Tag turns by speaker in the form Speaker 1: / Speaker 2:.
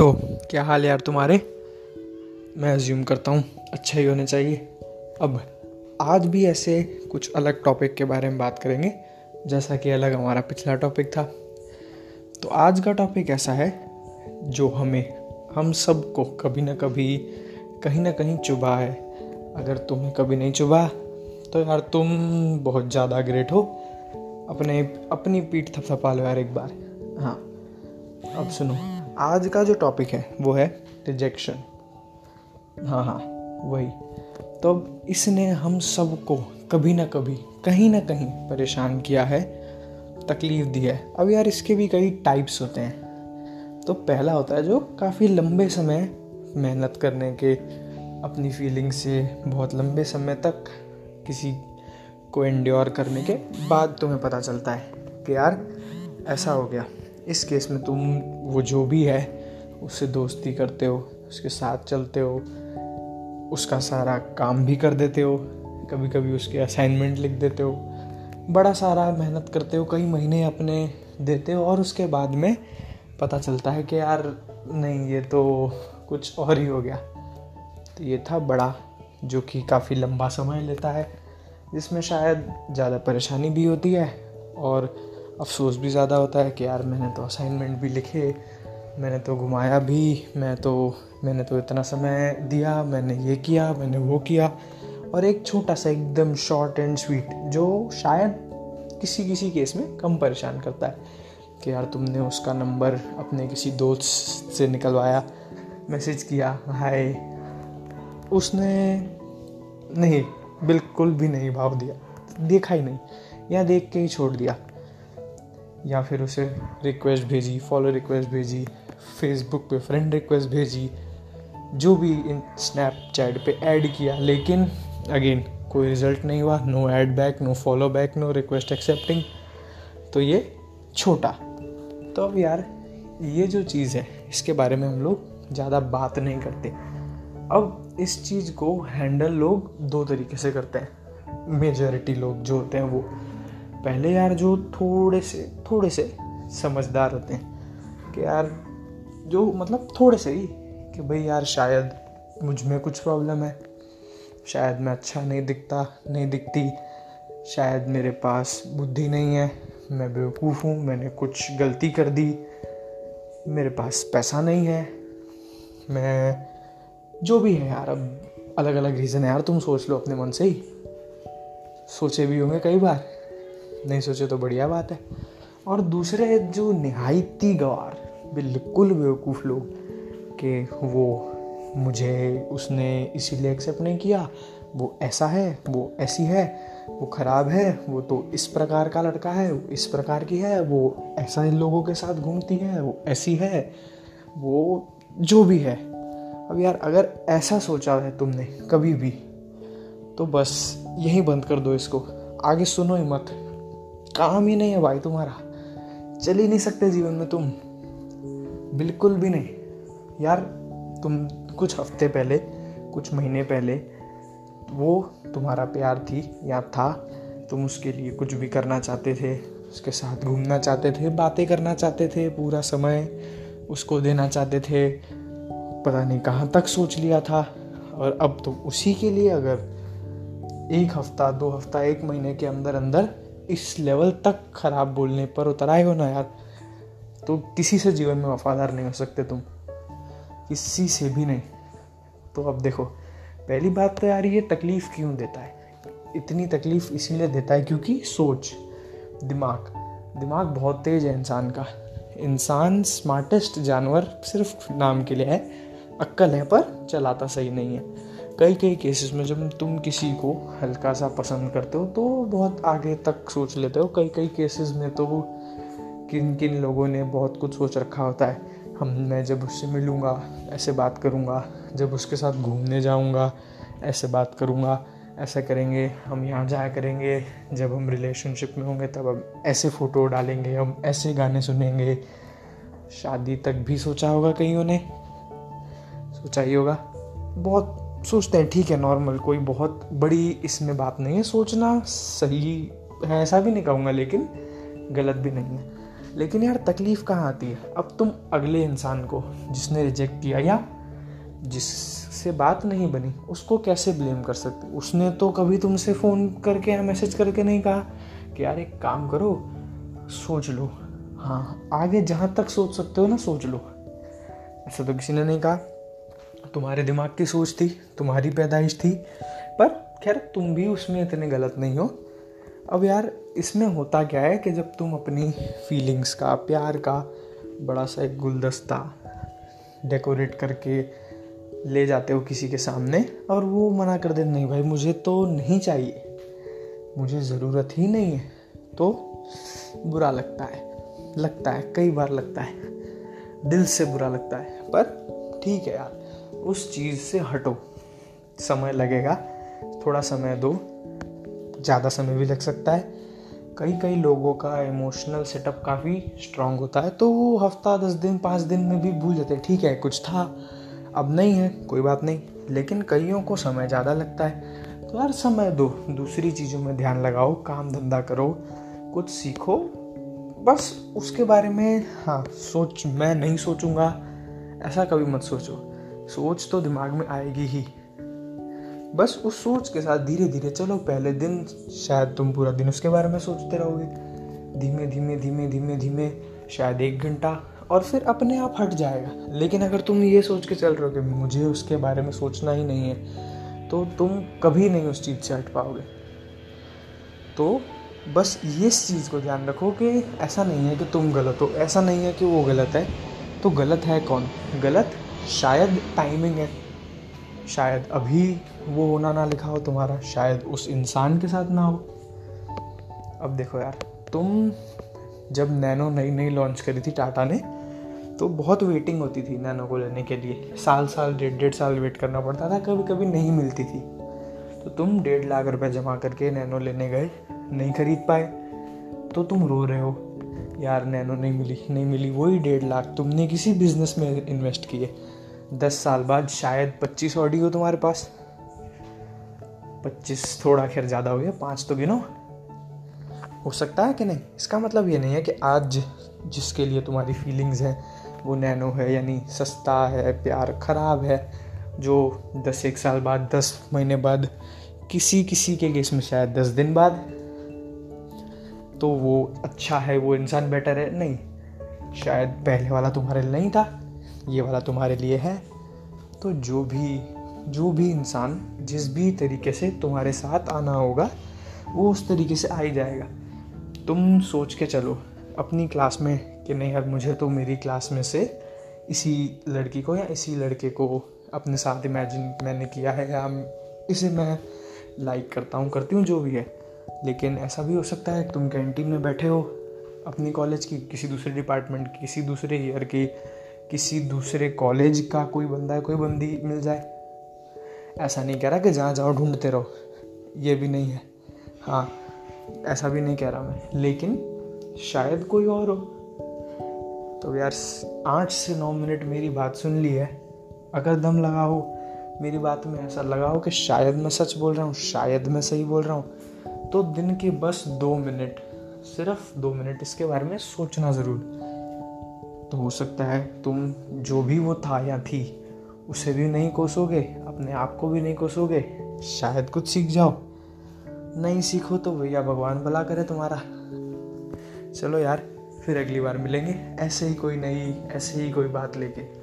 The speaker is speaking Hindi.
Speaker 1: तो क्या हाल यार तुम्हारे? मैं अज्यूम करता हूँ अच्छा ही होने चाहिए। अब, आज भी ऐसे कुछ अलग टॉपिक के बारे में बात करेंगे, जैसा कि अलग हमारा पिछला टॉपिक था। तो आज का टॉपिक ऐसा है, जो हमें, हम सबको कभी ना कभी, कहीं ना कहीं चुभा है। अगर तुम्हें कभी नहीं चुभा तो यार तुम बहुत ज़्यादा ग्रेट हो। अपने, अपनी पीठ थपथपा लो यार एक बार। हाँ। अब सुनो, आज का जो टॉपिक है, वो है रिजेक्शन हाँ हाँ वही. तो इसने हम सबको कभी ना कभी, कहीं ना कहीं परेशान किया है, तकलीफ़ दी है. अब यार इसके भी कई टाइप्स होते हैं. तो पहला होता है जो काफ़ी लंबे समय मेहनत करने के, अपनी फीलिंग से बहुत लंबे समय तक किसी को एंड्योर करने के बाद तुम्हें पता चलता है कि यार ऐसा हो गया. इस केस में तुम वो जो भी है, उससे दोस्ती करते हो, उसके साथ चलते हो, उसका सारा काम भी कर देते हो कभी कभी उसके असाइनमेंट लिख देते हो, बड़ा सारा मेहनत करते हो, कई महीने अपने देते हो, और उसके बाद में पता चलता है कि यार, नहीं, ये तो कुछ और ही हो गया। तो ये था बड़ा, जो कि काफ़ी लंबा समय लेता है, जिसमें शायद ज़्यादा परेशानी भी होती है, और अफसोस भी ज़्यादा होता है कि यार मैंने तो असाइनमेंट भी लिखे, मैंने तो घुमाया भी, मैं तो मैंने तो इतना समय दिया, मैंने ये किया, मैंने वो किया। और एक छोटा सा एकदम शॉर्ट एंड स्वीट जो शायद किसी किसी केस में कम परेशान करता है कि यार तुमने उसका नंबर अपने किसी दोस्त से निकलवाया मैसेज किया हाय उसने नहीं, बिल्कुल भी नहीं भाव दिया, देखा ही नहीं, या देख के ही छोड़ दिया। या फिर उसे रिक्वेस्ट भेजी फॉलो रिक्वेस्ट भेजी फेसबुक पे फ्रेंड रिक्वेस्ट भेजी, जो भी इन स्नैपचैट पे ऐड किया। लेकिन अगेन कोई रिज़ल्ट नहीं हुआ no add back no follow back no request accepting तो ये छोटा। तो अब यार, ये जो चीज़ है, इसके बारे में हम लोग ज़्यादा बात नहीं करते। अब इस चीज़ को हैंडल लोग दो तरीके से करते हैं। मेजॉरिटी लोग जो होते हैं वो। पहले यार जो थोड़े से थोड़े से समझदार होते हैं कि यार जो मतलब थोड़े से ही कि भाई यार शायद मुझमें कुछ प्रॉब्लम है, शायद मैं अच्छा नहीं दिखता, नहीं दिखती, शायद मेरे पास बुद्धि नहीं है, मैं बेवकूफ़ हूँ, मैंने कुछ गलती कर दी, मेरे पास पैसा नहीं है, मैं जो भी है यार, अब अलग अलग रीज़न है यार, तुम सोच लो अपने मन से ही। सोचे भी होंगे कई बार। नहीं सोचे तो बढ़िया बात है। और दूसरे जो नहायती गवार, बिल्कुल बेवकूफ़ लोग, कि वो मुझे, उसने इसीलिए एक्सेप्ट नहीं किया, वो ऐसा है, वो ऐसी है, वो ख़राब है, वो तो इस प्रकार का लड़का है, वो इस प्रकार की है, वो ऐसा इन लोगों के साथ घूमती है, वो ऐसी है, वो जो भी है। अब यार, अगर ऐसा सोचा है तुमने कभी भी तो बस यहीं बंद कर दो इसको। आगे सुनो ही मत काम ही नहीं है भाई तुम्हारा। चल ही नहीं सकते जीवन में तुम। बिल्कुल भी नहीं। यार, तुम कुछ हफ़्ते पहले, कुछ महीने पहले, वो तुम्हारा प्यार थी या था। तुम उसके लिए कुछ भी करना चाहते थे, उसके साथ घूमना चाहते थे, बातें करना चाहते थे, पूरा समय उसको देना चाहते थे। पता नहीं कहाँ तक सोच लिया था। और अब तो उसी के लिए अगर एक हफ़्ता, दो हफ़्ता, एक महीने के अंदर अंदर इस लेवल तक खराब बोलने पर उतर आए हो ना यार। तो किसी से जीवन में वफादार नहीं हो सकते तुम। किसी से भी नहीं। तो अब देखो, पहली बात तो यार ये तकलीफ़ क्यों देता है? इतनी तकलीफ़ इसीलिए देता है क्योंकि सोच, दिमाग। दिमाग बहुत तेज है इंसान का। इंसान स्मार्टेस्ट जानवर सिर्फ़ नाम के लिए है। अक्कल है पर चलाता सही नहीं है। कई कई केसेस में जब तुम किसी को हल्का सा पसंद करते हो तो बहुत आगे तक सोच लेते हो। कई कई केसेस में तो किन किन लोगों ने बहुत कुछ सोच रखा होता है। हम, मैं जब उससे मिलूँगा, ऐसे बात करूँगा, जब उसके साथ घूमने जाऊँगा, ऐसे बात करूँगा, ऐसा करेंगे, हम यहाँ जाया करेंगे, जब हम रिलेशनशिप में होंगे, तब हम ऐसे फ़ोटो डालेंगे, हम ऐसे गाने सुनेंगे। शादी तक भी सोचा होगा कईयों ने? सोचा ही होगा। बहुत सोचते हैं, ठीक है नॉर्मल कोई बहुत बड़ी इसमें बात नहीं है, सोचना सही है, ऐसा भी नहीं कहूँगा, लेकिन गलत भी नहीं है। लेकिन यार, तकलीफ़ कहाँ आती है? अब तुम अगले इंसान को, जिसने रिजेक्ट किया या जिससे बात नहीं बनी, उसको कैसे ब्लेम कर सकते? उसने तो कभी तुमसे फ़ोन करके या मैसेज करके नहीं कहा कि यार, एक काम करो, सोच लो। हाँ आगे जहाँ तक सोच सकते हो ना, सोच लो। ऐसा तो किसी ने नहीं कहा। तुम्हारे दिमाग की सोच थी, तुम्हारी पैदाइश थी, पर खैर तुम भी उसमें इतने गलत नहीं हो। अब यार, इसमें होता क्या है कि जब तुम अपनी फीलिंग्स का, प्यार का बड़ा सा एक गुलदस्ता डेकोरेट करके ले जाते हो किसी के सामने और वो मना कर दे नहीं भाई, मुझे तो नहीं चाहिए, मुझे ज़रूरत ही नहीं है। तो बुरा लगता है लगता है, कई बार लगता है, दिल से बुरा लगता है, पर ठीक है यार। उस चीज़ से हटो। समय लगेगा, थोड़ा समय दो, ज़्यादा समय भी लग सकता है। कई कई लोगों का इमोशनल सेटअप काफ़ी स्ट्रांग होता है तो वो हफ़्ता, दस दिन, पाँच दिन में भी भूल जाते हैं। ठीक है, कुछ था, अब नहीं है, कोई बात नहीं, लेकिन कईयों को समय ज़्यादा लगता है। तो यार समय दो, दूसरी चीज़ों में ध्यान लगाओ, काम धंधा करो, कुछ सीखो, बस उसके बारे में हाँ सोच, मैं नहीं सोचूँगा, ऐसा कभी मत सोचो। सोच तो दिमाग में आएगी ही। बस उस सोच के साथ धीरे धीरे चलो पहले दिन, शायद तुम पूरा दिन उसके बारे में सोचते रहोगे। धीमे धीमे धीमे धीमे धीमे, शायद एक घंटा और फिर अपने आप हट जाएगा। लेकिन अगर तुम ये सोच के चल रहे हो कि मुझे उसके बारे में सोचना ही नहीं है तो तुम कभी नहीं उस चीज़ से हट पाओगे। तो बस ये चीज़ को ध्यान रखो कि ऐसा नहीं है कि तुम गलत हो, ऐसा नहीं है कि वो गलत है। तो गलत है कौन? गलत शायद टाइमिंग है। शायद अभी वो होना ना लिखा हो तुम्हारा, शायद उस इंसान के साथ ना हो। अब देखो यार, तुम जब नैनो नई नई लॉन्च करी थी टाटा ने तो बहुत वेटिंग होती थी नैनो को लेने के लिए। साल साल डेढ़ डेढ़ साल वेट करना पड़ता था कभी कभी नहीं मिलती थी। तो तुम डेढ़ लाख रुपए जमा करके नैनो लेने गए, नहीं खरीद पाए। तो तुम रो रहे हो, यार, नैनो नहीं मिली नहीं मिली। वही डेढ़ लाख तुमने किसी बिज़नेस में इन्वेस्ट किए। दस साल बाद शायद पच्चीस ऑडी हो तुम्हारे पास। पच्चीस थोड़ा खैर ज़्यादा हो गया, पाँच तो गिनो। हो सकता है कि नहीं? इसका मतलब ये नहीं है कि आज जिसके लिए तुम्हारी फीलिंग्स हैं, वो नैनो है, यानी सस्ता है, प्यार ख़राब है, जो दस एक साल बाद, दस महीने बाद, किसी किसी के केस में शायद दस दिन बाद तो वो अच्छा है, वो इंसान बेटर है। नहीं, शायद पहले वाला तुम्हारे लिए नहीं था। ये वाला तुम्हारे लिए है। तो जो भी जो भी इंसान जिस भी तरीके से तुम्हारे साथ आना होगा, वो उस तरीके से आ ही जाएगा। तुम सोच के चलो अपनी क्लास में कि नहीं यार मुझे तो मेरी क्लास में से इसी लड़की को या इसी लड़के को अपने साथ इमेजिन मैंने किया है या इसे मैं लाइक करता हूँ, करती हूँ, जो भी है। लेकिन ऐसा भी हो सकता है, तुम कैंटीन में बैठे हो, अपनी कॉलेज की किसी दूसरे डिपार्टमेंट की, किसी दूसरे ईयर की किसी दूसरे कॉलेज का कोई बंदा है, कोई बंदी मिल जाए। ऐसा नहीं कह रहा कि जहाँ जाओ ढूंढते रहो। ये भी नहीं है। हाँ ऐसा भी नहीं कह रहा मैं। लेकिन शायद कोई और हो। तो यार, आठ से नौ मिनट मेरी बात सुन ली है। अगर दम लगा हो, मेरी बात में ऐसा लगा हो कि शायद मैं सच बोल रहा हूँ, शायद मैं सही बोल रहा हूँ तो दिन के बस दो मिनट, सिर्फ़ दो मिनट इसके बारे में सोचना ज़रूर। तो हो सकता है तुम जो भी वो था या थी उसे भी नहीं कोसोगे, अपने आप को भी नहीं कोसोगे। शायद कुछ सीख जाओ। नहीं सीखो तो भैया भगवान भला करे तुम्हारा। चलो यार, फिर अगली बार मिलेंगे। ऐसे ही कोई नई, ऐसे ही कोई बात लेके।